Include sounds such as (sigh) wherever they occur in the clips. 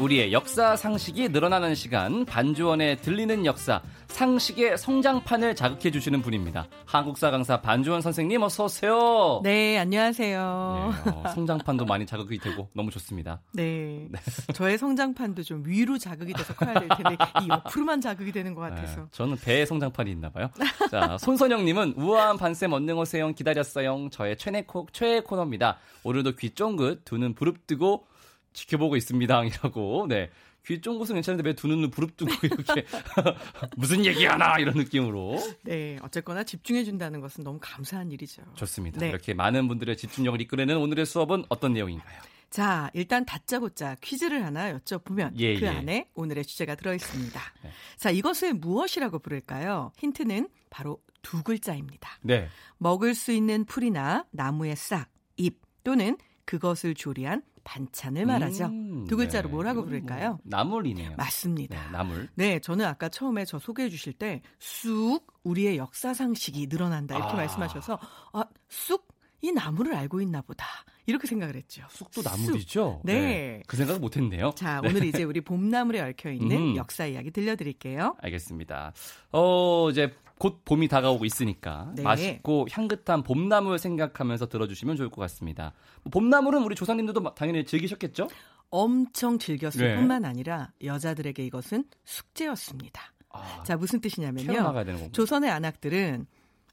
우리의 역사 상식이 늘어나는 시간 반주원의 들리는 역사 상식의 성장판을 자극해 주시는 분입니다. 한국사 강사 반주원 선생님 어서 오세요. 네, 안녕하세요. 네, 어, 성장판도 많이 자극이 되고 너무 좋습니다. 네. 네. 저의 성장판도 좀 위로 자극이 돼서 커야 될 텐데 이 옆으로만 자극이 되는 것 같아서. 네, 저는 배에 성장판이 있나 봐요. 자, 손선영님은 우아한 반쌤 언능 오세요 기다렸어요. 저의 최애, 코, 최애 코너입니다. 오늘도 귀 쫑긋 두눈 부릅뜨고 지켜보고 있습니다.이라고. 네. 귀 쫑긋은 괜찮은데 왜 두 눈을 부릅뜨고 이렇게 (laughs) 무슨 얘기하나 이런 느낌으로. 네, 어쨌거나 집중해 준다는 것은 너무 감사한 일이죠. 좋습니다. 네. 이렇게 많은 분들의 집중력을 이끌어내는 오늘의 수업은 어떤 내용인가요? 자, 일단 다짜고짜 퀴즈를 하나 여쭤보면 예, 그 예. 안에 오늘의 주제가 들어 있습니다. 네. 자, 이것을 무엇이라고 부를까요? 힌트는 바로 두 글자입니다. 네. 먹을 수 있는 풀이나 나무의 싹, 잎 또는 그것을 조리한 반찬을 말하죠. 음, 두 글자로 네. 뭐라고 뭐 부를까요? 뭐 나물이네요. 맞습니다. 네, 나물. 네, 저는 아까 처음에 저 소개해 주실 때 쑥 우리의 역사 상식이 늘어난다 이렇게 아. 말씀하셔서 아, 쑥 이 나무를 알고 있나 보다. 이렇게 생각을 했죠. 쑥도 나물이죠? 쑥. 네. 네. 그 생각 못 했네요. 자, 네. 오늘 이제 우리 봄나물에 얽혀 있는 음. 역사 이야기 들려드릴게요. 알겠습니다. 어, 이제 곧 봄이 다가오고 있으니까 네. 맛있고 향긋한 봄나물 생각하면서 들어주시면 좋을 것 같습니다. 봄나물은 우리 조상님들도 당연히 즐기셨겠죠? 엄청 즐겼을 네. 뿐만 아니라 여자들에게 이것은 숙제였습니다. 아, 자, 무슨 뜻이냐면요. 조선의 안악들은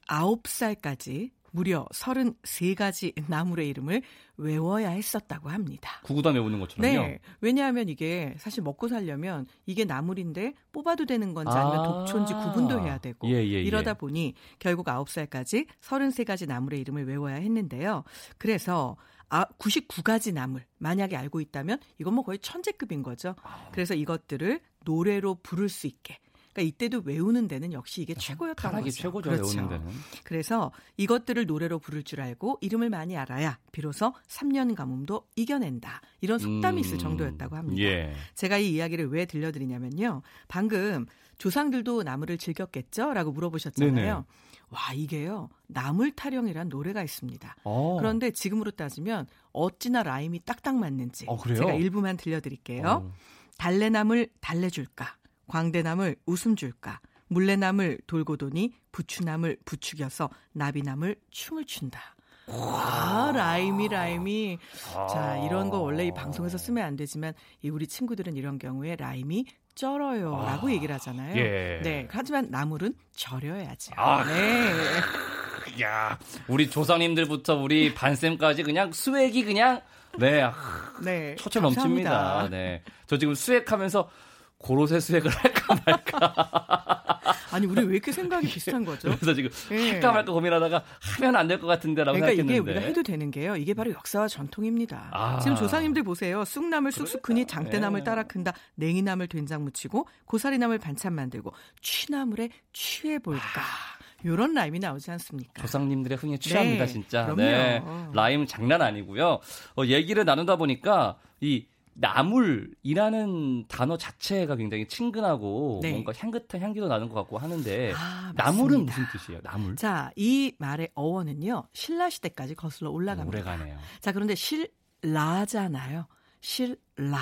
9살까지 무려 33가지 나물의 이름을 외워야 했었다고 합니다. 구구단 외우는 것처럼요? 네. 왜냐하면 이게 사실 먹고 살려면 이게 나물인데 뽑아도 되는 건지 아니면 아~ 독초인지 구분도 해야 되고 예, 예, 예. 이러다 보니 결국 9살까지 33가지 나물의 이름을 외워야 했는데요. 그래서 아, 99가지 나물 만약에 알고 있다면 이건 뭐 거의 천재급인 거죠. 아. 그래서 이것들을 노래로 부를 수 있게 그러니까 이때도 외우는 데는 역시 이게 최고였던 거죠. 최고죠. 그렇죠. 외우는 데는. 그래서 이것들을 노래로 부를 줄 알고 이름을 많이 알아야 비로소 3년 가뭄도 이겨낸다. 이런 속담이 있을 음, 정도였다고 합니다. 예. 제가 이 이야기를 왜 들려드리냐면요. 방금 조상들도 나무를 즐겼겠죠?라고 물어보셨잖아요. 네네. 와 이게요 나물 타령이란 노래가 있습니다. 오. 어. 그런데 지금으로 따지면 어찌나 라임이 딱딱 맞는지 어, 제가 일부만 들려드릴게요. 오. 어. 달래나물 달래줄까 광대나물 웃음 줄까? 물레나물 돌고 도니 부추나물 부추겨서 나비나물 춤을 춘다. 와, 라임이, 라임이. 아. 자, 이런 거 원래 이 방송에서 쓰면 안 되지만, 이 우리 친구들은 이런 경우에 라임이 쩔어요. 라고 아. 얘기를 하잖아요. 예. 네. 하지만 나물은 절여야죠. 아. 네. 야, 우리 조상님들부터 우리 반쌤까지 그냥 수액이 그냥, 네. 네. 초철 넘칩니다. 네. 저 지금 수액하면서, 고로쇠 수액을 할까 말까. (laughs) 아니 우리 왜 이렇게 생각이 비슷한 거죠? 그래서 지금 네. 할까 말까 고민하다가 하면 안 될 것 같은데라고 그러니까 생각했는데. 이게 우리가 해도 되는 게요. 이게 바로 역사와 전통입니다. 아. 지금 조상님들 보세요. 쑥나물 쑥쑥 크니 장대나물 네. 따라 큰다. 냉이나물 된장 무치고 고사리나물 반찬 만들고 취나물에 취해 볼까. 아. 요런 라임이 나오지 않습니까? 조상님들의 흥에 취합니다, 네, 진짜. 그럼요. 네. 라임 장난 아니고요. 어, 얘기를 나누다 보니까 이 나물이라는 단어 자체가 굉장히 친근하고 네. 뭔가 향긋한 향기도 나는 것 같고 하는데 아, 나물은 무슨 뜻이에요? 나물? 자, 이 말의 어원은요. 신라 시대까지 거슬러 올라갑니다. 오래가네요. 자, 그런데 실라잖아요. 실라.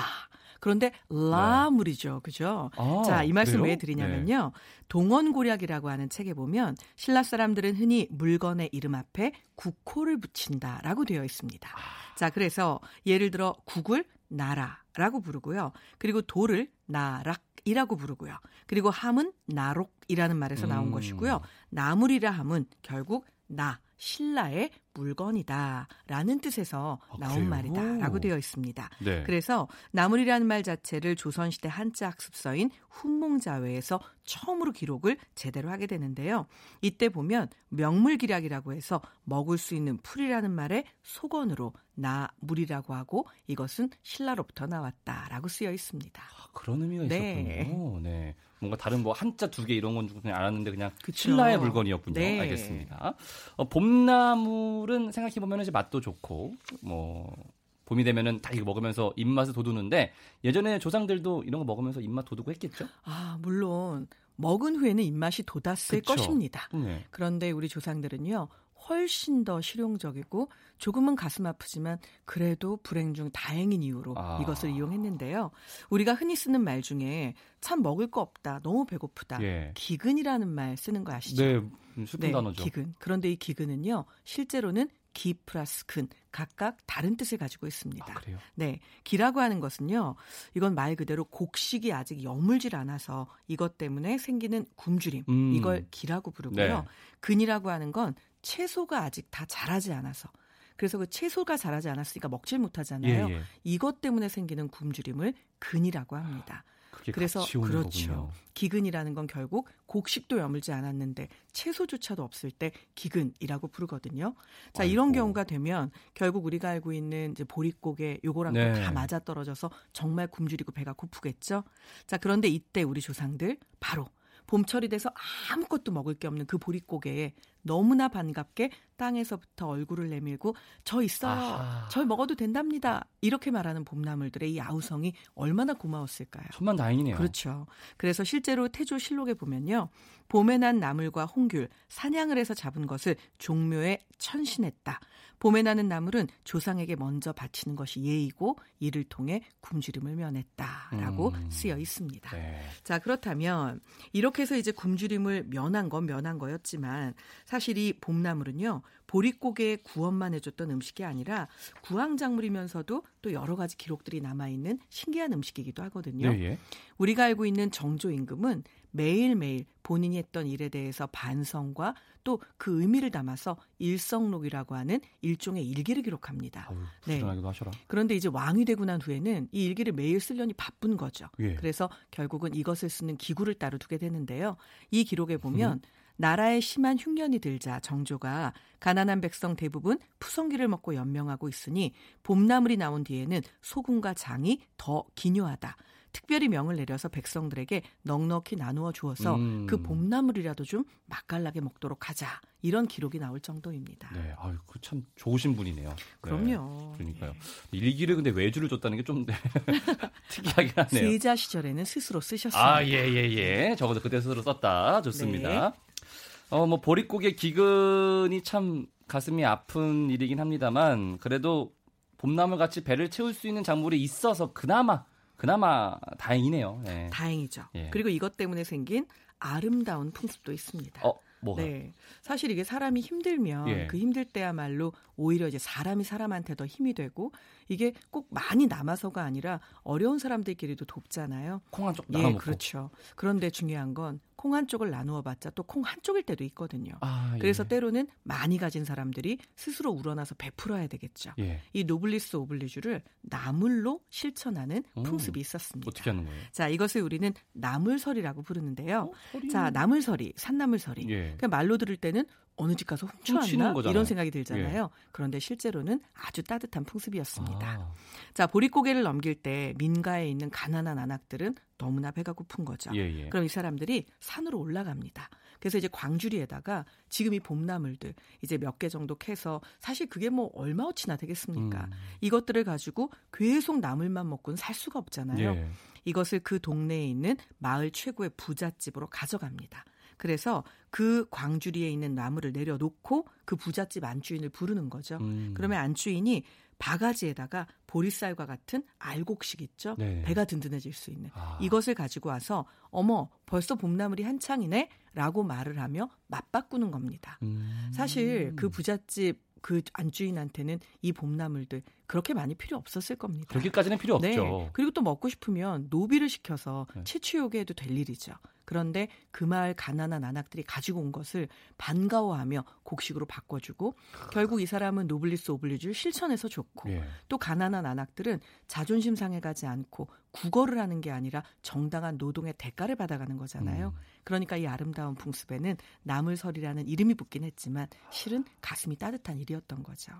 그런데 라물이죠. 네. 그죠? 아, 자, 이 말씀 그래요? 왜 드리냐면요. 네. 동원고략이라고 하는 책에 보면 신라 사람들은 흔히 물건의 이름 앞에 국호를 붙인다라고 되어 있습니다. 아. 자, 그래서 예를 들어 국을 나라라고 부르고요. 그리고 돌을 나락이라고 부르고요. 그리고 함은 나록이라는 말에서 나온 음. 것이고요. 나물이라 함은 결국 나 신라의 물건이다 라는 뜻에서 아, 나온 말이다 라고 되어 있습니다. 네. 그래서 나물이라는 말 자체를 조선시대 한자 학습서인 훈몽자회에서 처음으로 기록을 제대로 하게 되는데요. 이때 보면 명물기략이라고 해서 먹을 수 있는 풀이라는 말의 속언으로 나물이라고 하고 이것은 신라로부터 나왔다라고 쓰여 있습니다. 아, 그런 의미가 네. 있었군요. 네. 뭔가 다른 뭐 한자 두 개 이런 건 그냥 알았는데 그냥 그쵸. 신라의 물건이었군요. 네. 알겠습니다. 어, 봄나물은 생각해 보면 이제 맛도 좋고 뭐 봄이 되면은 다 이거 먹으면서 입맛을 돋우는데 예전에 조상들도 이런 거 먹으면서 입맛 돋우고 했겠죠? 아, 물론 먹은 후에는 입맛이 돋았을 그쵸? 것입니다. 네. 그런데 우리 조상들은요. 훨씬 더 실용적이고 조금은 가슴 아프지만 그래도 불행 중 다행인 이유로 아. 이것을 이용했는데요. 우리가 흔히 쓰는 말 중에 참 먹을 거 없다, 너무 배고프다, 예. 기근이라는 말 쓰는 거 아시죠? 네, 슬픈 네, 단어죠. 기근. 그런데 이 기근은요, 실제로는 기 플러스 근 각각 다른 뜻을 가지고 있습니다. 아, 그래요? 네. 기라고 하는 것은요. 이건 말 그대로 곡식이 아직 여물질 않아서 이것 때문에 생기는 굶주림. 음. 이걸 기라고 부르고요. 네. 근이라고 하는 건 채소가 아직 다 자라지 않아서 그래서 그 채소가 자라지 않았으니까 먹질 못하잖아요. 예, 예. 이것 때문에 생기는 굶주림을 근이라고 합니다. 그래서 그렇죠. 거군요. 기근이라는 건 결국 곡식도 여물지 않았는데 채소조차도 없을 때 기근이라고 부르거든요. 자, 아이고. 이런 경우가 되면 결국 우리가 알고 있는 이제 보릿고개 요거랑 네. 다 맞아 떨어져서 정말 굶주리고 배가 고프겠죠. 자, 그런데 이때 우리 조상들 바로 봄철이 돼서 아무것도 먹을 게 없는 그 보릿고개에 너무나 반갑게 땅에서부터 얼굴을 내밀고 저 있어요. 아하. 저 먹어도 된답니다. 이렇게 말하는 봄나물들의 이 아우성이 얼마나 고마웠을까요? 천만 다행이네요. 그렇죠. 그래서 실제로 태조 실록에 보면요. 봄에 난 나물과 홍귤, 사냥을 해서 잡은 것을 종묘에 천신했다. 봄에 나는 나물은 조상에게 먼저 바치는 것이 예의고 이를 통해 굶주림을 면했다라고 음. 쓰여 있습니다. 네. 자 그렇다면 이렇게 해서 이제 굶주림을 면한 건 면한 거였지만 사실 이 봄나물은요 보릿고개에 구원만 해줬던 음식이 아니라 구황작물이면서도 또 여러 가지 기록들이 남아있는 신기한 음식이기도 하거든요. 예, 예. 우리가 알고 있는 정조 임금은 매일매일 본인이 했던 일에 대해서 반성과 또 그 의미를 담아서 일성록이라고 하는 일종의 일기를 기록합니다. 아유, 네. 하셔라. 그런데 이제 왕이 되고 난 후에는 이 일기를 매일 쓰려니 바쁜 거죠. 예. 그래서 결국은 이것을 쓰는 기구를 따로 두게 되는데요. 이 기록에 보면 음. 나라에 심한 흉년이 들자 정조가 가난한 백성 대부분 푸성기를 먹고 연명하고 있으니 봄나물이 나온 뒤에는 소금과 장이 더 기묘하다. 특별히 명을 내려서 백성들에게 넉넉히 나누어 주어서 음. 그 봄나물이라도 좀 맛깔나게 먹도록 하자. 이런 기록이 나올 정도입니다. 네, 아유, 참 좋으신 분이네요. 네, 그럼요. 네, 그러니까요. 예. 일기를 근데 외주를 줬다는 게 좀 (laughs) 특이하긴 하네요. 세자 시절에는 스스로 쓰셨습니다. 아, 예, 예, 예. 적어도 그때 스스로 썼다. 좋습니다. 네. 어, 뭐, 보릿고개 기근이 참 가슴이 아픈 일이긴 합니다만, 그래도 봄나물 같이 배를 채울 수 있는 작물이 있어서 그나마 그나마 다행이네요. 네. 다행이죠. 예. 그리고 이것 때문에 생긴 아름다운 풍습도 있습니다. 어, 뭐가? 네. 사실 이게 사람이 힘들면 예. 그 힘들 때야말로 오히려 이제 사람이 사람한테 더 힘이 되고 이게 꼭 많이 남아서가 아니라 어려운 사람들끼리도 돕잖아요. 콩 한쪽 나눠 먹고. 예, 그렇죠. 그런데 중요한 건 콩 한쪽을 나누어 봤자 또 콩 한쪽일 때도 있거든요. 아, 예. 그래서 때로는 많이 가진 사람들이 스스로 우러나서 베풀어야 되겠죠. 예. 이 노블리스 오블리주를 나물로 실천하는 음, 풍습이 있었습니다. 어떻게 하는 거예요? 자, 이것을 우리는 나물서리라고 부르는데요. 어, 자, 나물서리, 산나물서리. 예. 그냥 말로 들을 때는 어느 집 가서 훔쳐왔나 이런 생각이 들잖아요. 예. 그런데 실제로는 아주 따뜻한 풍습이었습니다. 아. 자 보릿고개를 넘길 때 민가에 있는 가난한 안악들은 너무나 배가 고픈 거죠. 예, 예. 그럼 이 사람들이 산으로 올라갑니다. 그래서 이제 광주리에다가 지금 이 봄나물들 이제 몇 개 정도 캐서 사실 그게 뭐 얼마어치나 되겠습니까? 음. 이것들을 가지고 계속 나물만 먹고는 살 수가 없잖아요. 예. 이것을 그 동네에 있는 마을 최고의 부잣집으로 가져갑니다. 그래서 그 광주리에 있는 나무를 내려놓고 그 부잣집 안주인을 부르는 거죠. 음. 그러면 안주인이 바가지에다가 보리쌀과 같은 알곡식 있죠. 네. 배가 든든해질 수 있는 아. 이것을 가지고 와서 어머 벌써 봄나물이 한창이네라고 말을 하며 맞바꾸는 겁니다. 음. 사실 그 부잣집 그 안주인한테는 이 봄나물들 그렇게 많이 필요 없었을 겁니다. 그렇게까지는 필요 네. 없죠. 그리고 또 먹고 싶으면 노비를 시켜서 네. 채취하게 해도 될 일이죠. 그런데 그 마을 가난한 아낙들이 가지고 온 것을 반가워하며 곡식으로 바꿔주고 결국 이 사람은 노블리스 오블리주를 실천해서 좋고 예. 또 가난한 아낙들은 자존심 상해가지 않고 구걸을 하는 게 아니라 정당한 노동의 대가를 받아가는 거잖아요. 음. 그러니까 이 아름다운 풍습에는 나물서리라는 이름이 붙긴 했지만 실은 가슴이 따뜻한 일이었던 거죠.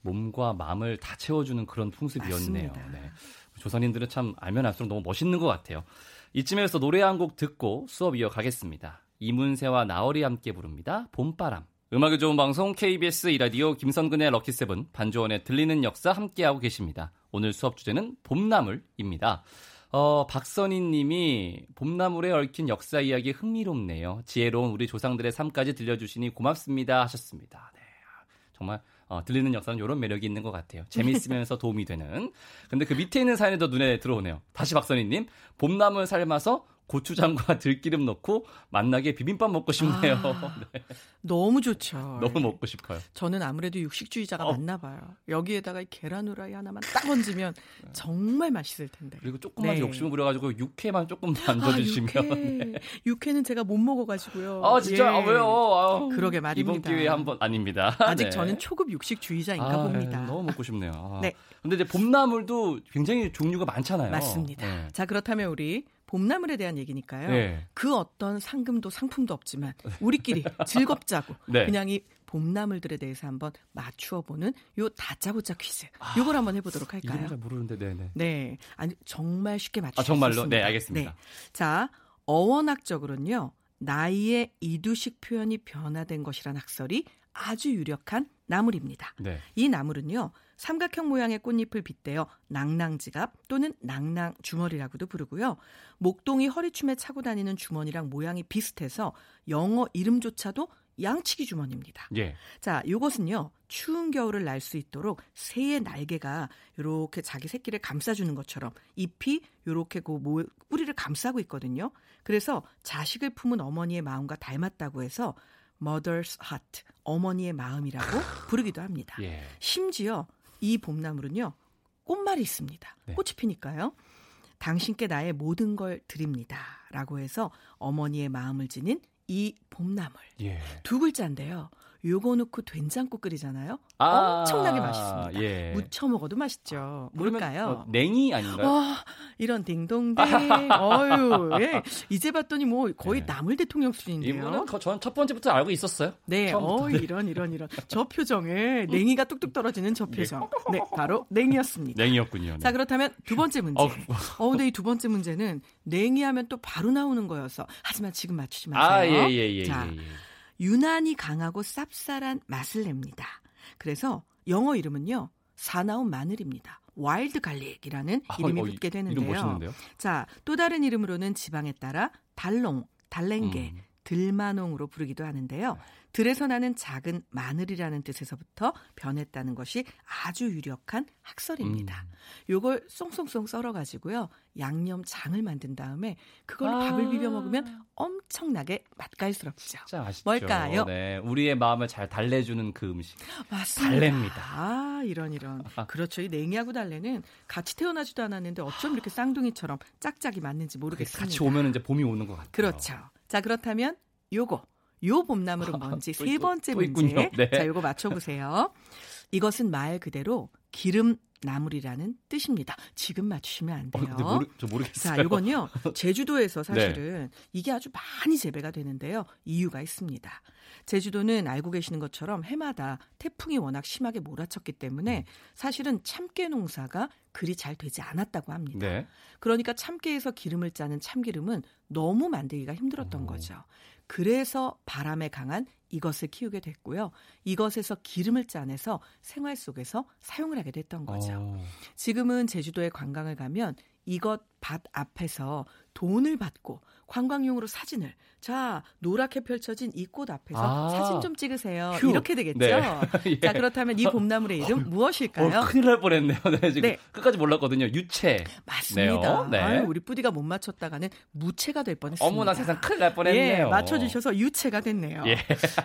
몸과 마음을 다 채워주는 그런 풍습이었네요. 네. 조선인들은 참 알면 알수록 너무 멋있는 것 같아요. 이쯤에서 노래 한 곡 듣고 수업 이어가겠습니다. 이문세와 나얼이 함께 부릅니다. 봄바람. 음악이 좋은 방송 KBS 이라디오 김선근의 럭키세븐 반주원의 들리는 역사 함께하고 계십니다. 오늘 수업 주제는 봄나물입니다. 어, 박선희 님이 봄나물에 얽힌 역사 이야기 흥미롭네요. 지혜로운 우리 조상들의 삶까지 들려주시니 고맙습니다 하셨습니다. 네. 정말 어, 들리는 역사는 이런 매력이 있는 것 같아요. 재밌으면서 도움이 되는. 근데 그 밑에 있는 사연이 더 눈에 들어오네요. 다시 박선희님, 봄나물 삶아서 고추장과 (laughs) 들기름 넣고 만나게 비빔밥 먹고 싶네요. 아, (laughs) 네. 너무 좋죠. 너무 먹고 싶어요. 저는 아무래도 육식주의자가 어. 맞나 봐요. 여기에다가 계란 후라이 하나만 딱 얹으면 네. 정말 맛있을 텐데. 그리고 조금만 네. 욕심을 부려가지고 육회만 조금 얹어주시면. 아, 육회. (laughs) 네. 육회는 제가 못 먹어가지고요. 아 진짜 예. 아, 왜요? 아, 그러게 말입니다. 이번 기회에 한번 아닙니다. 아직 네. 저는 초급 육식주의자인가 아, 봅니다. 너무 먹고 싶네요. 아. 네. 근데 이제 봄나물도 굉장히 종류가 많잖아요. 맞습니다. 네. 자 그렇다면 우리 봄나물에 대한 얘기니까요. 네. 그 어떤 상금도 상품도 없지만 우리끼리 (laughs) 즐겁자고 네. 그냥 이 봄나물들에 대해서 한번 맞추어 보는 요 다짜고짜 퀴즈. 아, 요걸 한번 해보도록 할까요? 이름 잘 모르는데, 네네. 네, 아니 정말 쉽게 맞추실 아, 정말로? 수 있습니다. 네, 알겠습니다. 네. 자, 어원학적으로는요. 나이의 이두식 표현이 변화된 것이란 학설이 아주 유력한 나물입니다. 네. 이 나물은요. 삼각형 모양의 꽃잎을 빗대어 낭낭지갑 또는 낭낭 주머니라고도 부르고요. 목동이 허리춤에 차고 다니는 주머니랑 모양이 비슷해서 영어 이름조차도 양치기 주머니입니다. 예. 자, 이것은요. 추운 겨울을 날 수 있도록 새의 날개가 이렇게 자기 새끼를 감싸주는 것처럼 잎이 이렇게 그 뿌리를 감싸고 있거든요. 그래서 자식을 품은 어머니의 마음과 닮았다고 해서 mother's heart, 어머니의 마음이라고 부르기도 합니다. 예. 심지어 이 봄나물은요. 꽃말이 있습니다. 네. 꽃이 피니까요. 당신께 나의 모든 걸 드립니다. 라고 해서 어머니의 마음을 지닌 이 봄나물. 예. 두 글자인데요. 요거 넣고 된장국 끓이잖아요. 아, 엄청나게 맛있습니다. 예. 무쳐 먹어도 맛있죠. 뭘까요? 어, 냉이 아닌가요? 와, 이런 딩동댕. 어유, 예. 이제 봤더니 뭐 거의 네. 나물 대통령 수준인데요. 이분은 전첫 번째부터 알고 있었어요. 네, 어, 이런 이런 이런 저 표정에 냉이가 뚝뚝 떨어지는 저 표정. 네, 바로 냉이였습니다. 냉이였군요. 네. 자, 그렇다면 두 번째 문제. 어, 어 근데 이 두 번째 문제는 냉이하면 또 바로 나오는 거여서 하지만 지금 맞추지 마세요. 아, 예, 예, 예. 자, 예, 예. 유난히 강하고 쌉쌀한 맛을 냅니다. 그래서 영어 이름은요. 사나운 마늘입니다. wild garlic이라는 아, 이름이 어, 붙게 되는데요. 자, 또 다른 이름으로는 지방에 따라 달롱, 달랭게, 음. 들마농으로 부르기도 하는데요. 들에서 나는 작은 마늘이라는 뜻에서부터 변했다는 것이 아주 유력한 학설입니다. 음. 요걸 송송송 썰어 가지고요. 양념장을 만든 다음에 그걸로 아. 밥을 비벼 먹으면 엄청나게 맛깔스럽죠. 진짜 맛있죠. 뭘까요? 네, 우리의 마음을 잘 달래주는 그 음식. 맞습니다. 달래입니다. 아, 이런 이런. (laughs) 그렇죠. 이 냉이하고 달래는 같이 태어나지도 않았는데 어쩜 이렇게 쌍둥이처럼 짝짝이 맞는지 모르겠습니다. 같이 오면 이제 봄이 오는 것 같아요. 그렇죠. 자, 그렇다면 요거 요 봄나물은 뭔지 (laughs) 세 번째 문제. 네. 자, 요거 맞춰 보세요. 이것은 말 그대로 기름 나물이라는 뜻입니다. 지금 맞추시면 안 돼요. 어, 모르, 저 모르겠어요. 자, 이건요. (laughs) 제주도에서 사실은 네. 이게 아주 많이 재배가 되는데요. 이유가 있습니다. 제주도는 알고 계시는 것처럼 해마다 태풍이 워낙 심하게 몰아쳤기 때문에 음. 사실은 참깨 농사가 그리 잘 되지 않았다고 합니다. 네. 그러니까 참깨에서 기름을 짜는 참기름은 너무 만들기가 힘들었던 오. 거죠. 그래서 바람에 강한 이것을 키우게 됐고요. 이것에서 기름을 짜내서 생활 속에서 사용을 하게 됐던 거죠. 오. 지금은 제주도에 관광을 가면 이것 밭 앞에서 돈을 받고 관광용으로 사진을 자 노랗게 펼쳐진 이 꽃 앞에서 아, 사진 좀 찍으세요. 휴. 이렇게 되겠죠. 네. (laughs) (laughs) 예. 자 그렇다면 이 봄나물의 이름 어, 무엇일까요? 어, 큰일 날 뻔했네요. (laughs) 네, 지금 네. 끝까지 몰랐거든요. 유채. 맞습니다. 네. 아유, 우리 뿌디가 못 맞췄다가는 무채가 될 뻔했습니다. 어머나 세상 큰일 날 뻔했네요. 예, 맞춰주셔서 유채가 됐네요. 예.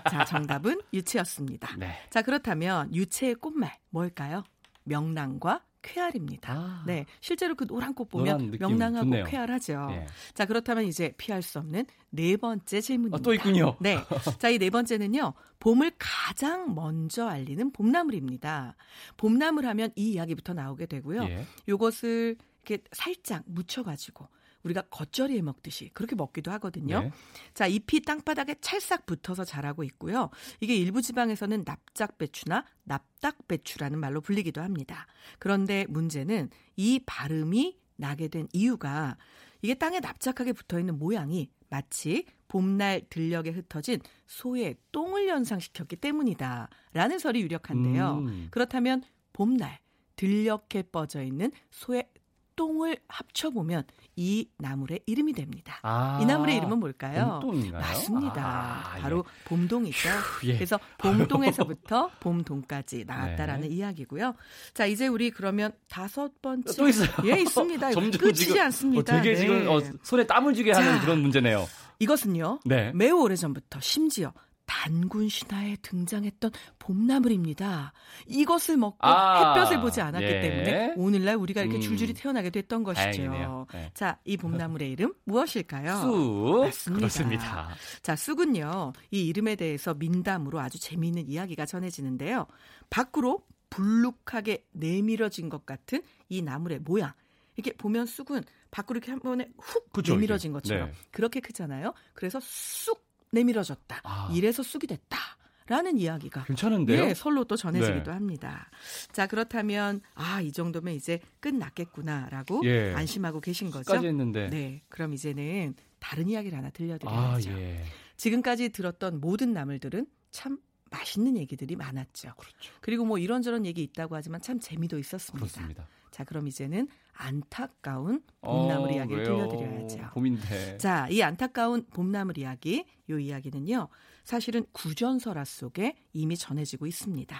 자 정답은 유채였습니다. 네. 자 그렇다면 유채의 꽃말 뭘까요? 명랑과 쾌활입니다. 아. 네, 실제로 그 노란 꽃 보면 명랑하고 좋네요. 쾌활하죠. 예. 자, 그렇다면 이제 피할 수 없는 네 번째 질문입니다. 아, 또 있군요. 네, (laughs) 자, 이 네 번째는요. 봄을 가장 먼저 알리는 봄나물입니다. 봄나물 하면 이 이야기부터 나오게 되고요. 예. 요것을 이렇게 살짝 묻혀가지고 우리가 겉절이에 먹듯이 그렇게 먹기도 하거든요. 네. 자, 잎이 땅바닥에 찰싹 붙어서 자라고 있고요. 이게 일부 지방에서는 납작배추나 납딱배추라는 말로 불리기도 합니다. 그런데 문제는 이 발음이 나게 된 이유가 이게 땅에 납작하게 붙어 있는 모양이 마치 봄날 들녘에 흩어진 소의 똥을 연상시켰기 때문이다. 라는 설이 유력한데요. 음. 그렇다면 봄날 들녘에 뻗어 있는 소의 똥을 합쳐보면 이 나물의 이름이 됩니다. 아, 이 나물의 이름은 뭘까요? 봄동인가요? 맞습니다. 아, 바로 예. 봄동이죠. 예. 그래서 봄동에서부터 봄동까지 나왔다라는 네. 이야기고요. 자, 이제 우리 그러면 다섯 번째 또 있어요. 예, 있습니다. (laughs) 점점 끝이지 지금, 않습니다. 어, 되게 네. 지금 어, 손에 땀을 쥐게 하는 그런 문제네요. 이것은요. 네. 매우 오래전부터 심지어 단군 신화에 등장했던 봄나물입니다. 이것을 먹고 아, 햇볕을 보지 않았기 예. 때문에 오늘날 우리가 이렇게 음. 줄줄이 태어나게 됐던 것이죠. 네. 자, 이 봄나물의 이름 무엇일까요? 쑥. 맞습니다. 그렇습니다. 자, 쑥은요. 이 이름에 대해서 민담으로 아주 재미있는 이야기가 전해지는데요. 밖으로 불룩하게 내밀어진 것 같은 이 나물의 모양. 이렇게 보면 쑥은 밖으로 이렇게 한 번에 훅 그쵸, 내밀어진 것처럼 네. 그렇게 크잖아요. 그래서 쑥 내밀어졌다. 아. 이래서 쑥이 됐다. 라는 이야기가 괜찮은데요? 예, 설로 또 전해지기도 네. 합니다. 자 그렇다면 아 이 정도면 이제 끝났겠구나라고 예. 안심하고 계신 거죠? 까지 했는데. 네, 그럼 이제는 다른 이야기를 하나 들려드려야죠. 아, 예. 지금까지 들었던 모든 나물들은 참 맛있는 얘기들이 많았죠. 그렇죠. 그리고 뭐 이런저런 얘기 있다고 하지만 참 재미도 있었습니다. 그렇습니다. 자, 그럼 이제는 안타까운 봄나물 어, 이야기를 왜요? 들려드려야죠. 봄인데. 자, 이 안타까운 봄나물 이야기, 요 이야기는요. 사실은 구전설화 속에 이미 전해지고 있습니다.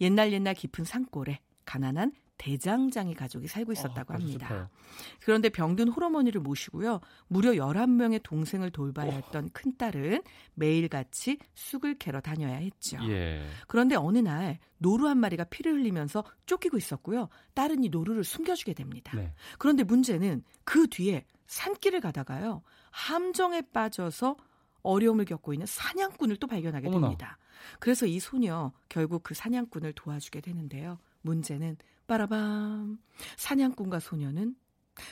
옛날 옛날 깊은 산골에 가난한 대장장이 가족이 살고 아, 있었다고 아, 합니다. 슬퍼요. 그런데 병든 홀어머니를 모시고요. 무려 11명의 동생을 돌봐야 했던 큰딸은 매일같이 쑥을 캐러 다녀야 했죠. 예. 그런데 어느 날 노루 한 마리가 피를 흘리면서 쫓기고 있었고요. 딸은 이 노루를 숨겨주게 됩니다. 네. 그런데 문제는 그 뒤에 산길을 가다가요. 함정에 빠져서 어려움을 겪고 있는 사냥꾼을 또 발견하게 됩니다. 어머나. 그래서 이 소녀 결국 그 사냥꾼을 도와주게 되는데요. 문제는 빠라밤. 사냥꾼과 소녀는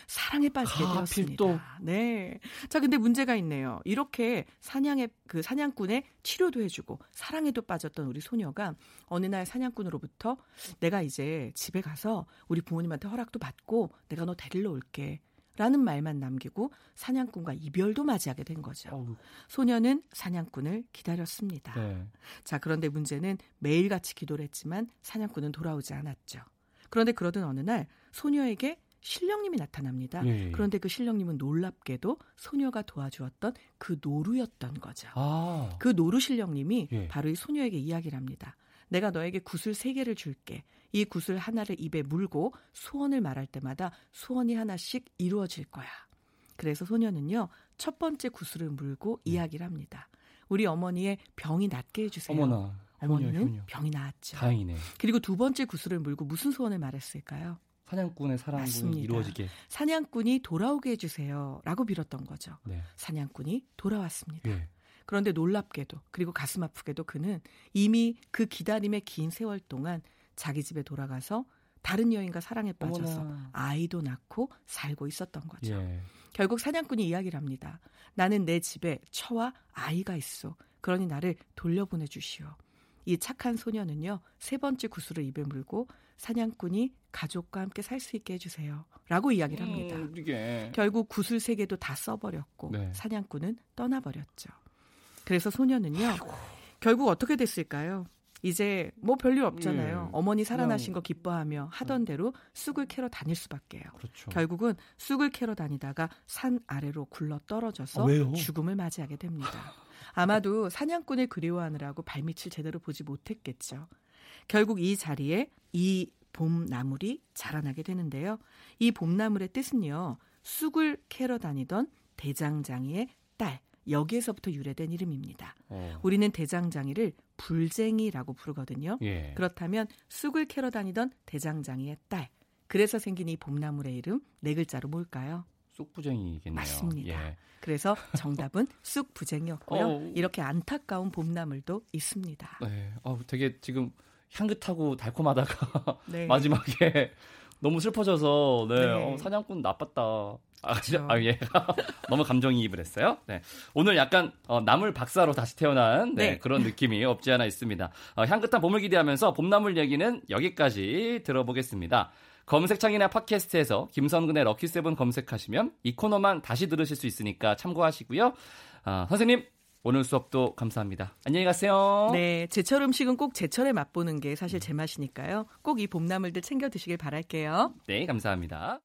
사랑에 빠지게 아, 되었습니다. 또. 네. 자, 근데 문제가 있네요. 이렇게 사냥의 그 사냥꾼의 치료도 해주고 사랑에도 빠졌던 우리 소녀가 어느 날 사냥꾼으로부터 내가 이제 집에 가서 우리 부모님한테 허락도 받고 내가 너 데리러 올게. 라는 말만 남기고 사냥꾼과 이별도 맞이하게 된 거죠. 어우. 소녀는 사냥꾼을 기다렸습니다. 네. 자, 그런데 문제는 매일같이 기도를 했지만 사냥꾼은 돌아오지 않았죠. 그런데 그러던 어느 날 소녀에게 신령님이 나타납니다. 예, 예. 그런데 그 신령님은 놀랍게도 소녀가 도와주었던 그 노루였던 거죠. 아. 그 노루 신령님이 예. 바로 이 소녀에게 이야기를 합니다. 내가 너에게 구슬 세 개를 줄게. 이 구슬 하나를 입에 물고 소원을 말할 때마다 소원이 하나씩 이루어질 거야. 그래서 소녀는요, 첫 번째 구슬을 물고 네. 이야기를 합니다. 우리 어머니의 병이 낫게 해주세요. 어머나. 어머니는 효녀, 효녀. 병이 나았죠. 다행이네. 그리고 두 번째 구슬을 물고 무슨 소원을 말했을까요? 사냥꾼의 사랑이 이루어지게. 사냥꾼이 돌아오게 해주세요 라고 빌었던 거죠. 네. 사냥꾼이 돌아왔습니다. 네. 그런데 놀랍게도 그리고 가슴 아프게도 그는 이미 그 기다림의 긴 세월 동안 자기 집에 돌아가서 다른 여인과 사랑에 빠져서 어머나. 아이도 낳고 살고 있었던 거죠. 예. 결국 사냥꾼이 이야기를 합니다. 나는 내 집에 처와 아이가 있어. 그러니 나를 돌려보내 주시오. 이 착한 소녀는요, 세 번째 구슬을 입에 물고 사냥꾼이 가족과 함께 살 수 있게 해주세요. 라고 이야기를 합니다. 음. 결국 구슬 세 개도 다 써버렸고, 네. 사냥꾼은 떠나버렸죠. 그래서 소녀는요, 아이고. 결국 어떻게 됐을까요? 이제 뭐 별일 없잖아요. 예. 어머니 살아나신 거 기뻐하며 하던 대로 쑥을 캐러 다닐 수밖에요. 그렇죠. 결국은 쑥을 캐러 다니다가 산 아래로 굴러 떨어져서 아, 죽음을 맞이하게 됩니다. (laughs) 아마도 사냥꾼을 그리워하느라고 발밑을 제대로 보지 못했겠죠. 결국 이 자리에 이 봄나물이 자라나게 되는데요. 이 봄나물의 뜻은요. 쑥을 캐러 다니던 대장장이의 딸 여기에서부터 유래된 이름입니다. 어. 우리는 대장장이를 불쟁이라고 부르거든요. 예. 그렇다면 쑥을 캐러 다니던 대장장이의 딸. 그래서 생긴 이 봄나물의 이름 네 글자로 뭘까요? 쑥부쟁이겠네요. 맞습니다. 예. 그래서 정답은 (laughs) 쑥부쟁이였고요. 어. 이렇게 안타까운 봄나물도 있습니다. 네. 어, 되게 지금 향긋하고 달콤하다가 네. (laughs) 마지막에 너무 슬퍼져서 네. 네. 어, 사냥꾼 나빴다. 아, 그렇죠. 아, 예. (laughs) 너무 감정이입을 했어요. 네. 오늘 약간 어, 나물 박사로 다시 태어난 네, 네. 그런 느낌이 없지 않아 있습니다. 어, 향긋한 봄을 기대하면서 봄나물 얘기는 여기까지 들어보겠습니다. 검색창이나 팟캐스트에서 김선근의 럭키세븐 검색하시면 이 코너만 다시 들으실 수 있으니까 참고하시고요. 아, 선생님 오늘 수업도 감사합니다. 안녕히 가세요. 네, 제철 음식은 꼭 제철에 맛보는 게 사실 제 맛이니까요. 꼭 이 봄나물들 챙겨 드시길 바랄게요. 네, 감사합니다.